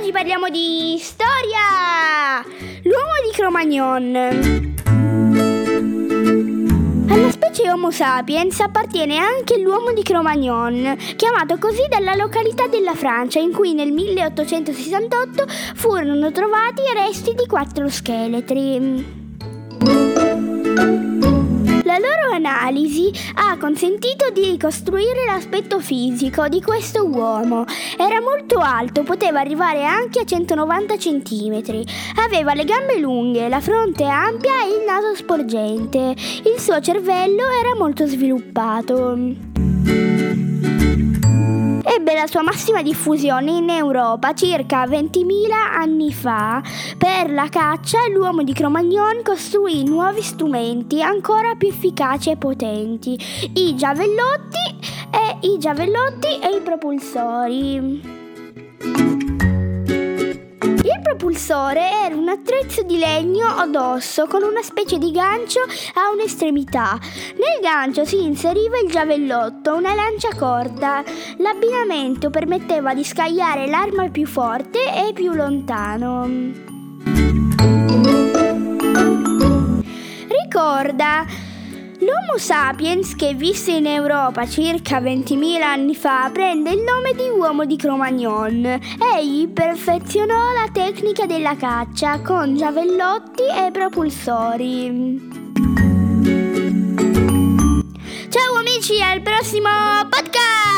oggi parliamo di storia! L'uomo di Cro-Magnon. Alla specie Homo sapiens appartiene anche l'uomo di Cro-Magnon, chiamato così dalla località della Francia in cui nel 1868 furono trovati resti di quattro scheletri. Analisi ha consentito di ricostruire l'aspetto fisico di questo uomo. Era molto alto, poteva arrivare anche a 190 cm. Aveva le gambe lunghe, la fronte ampia e il naso sporgente. Il suo cervello era molto sviluppato ebbe la sua massima diffusione in Europa circa 20.000 anni fa. Per la caccia l'uomo di Cro-Magnon costruì nuovi strumenti ancora più efficaci e potenti, i giavellotti e i giavellotti e i propulsori propulsore era un attrezzo di legno o d'osso con una specie di gancio a un'estremità. Nel gancio si inseriva il giavellotto, una lancia corta. L'abbinamento permetteva di scagliare l'arma più forte e più lontano. L'Homo sapiens, che visse in Europa circa 20.000 anni fa, prende il nome di uomo di Cro-Magnon. Egli perfezionò la tecnica della caccia con giavellotti e propulsori. Ciao amici, al prossimo podcast!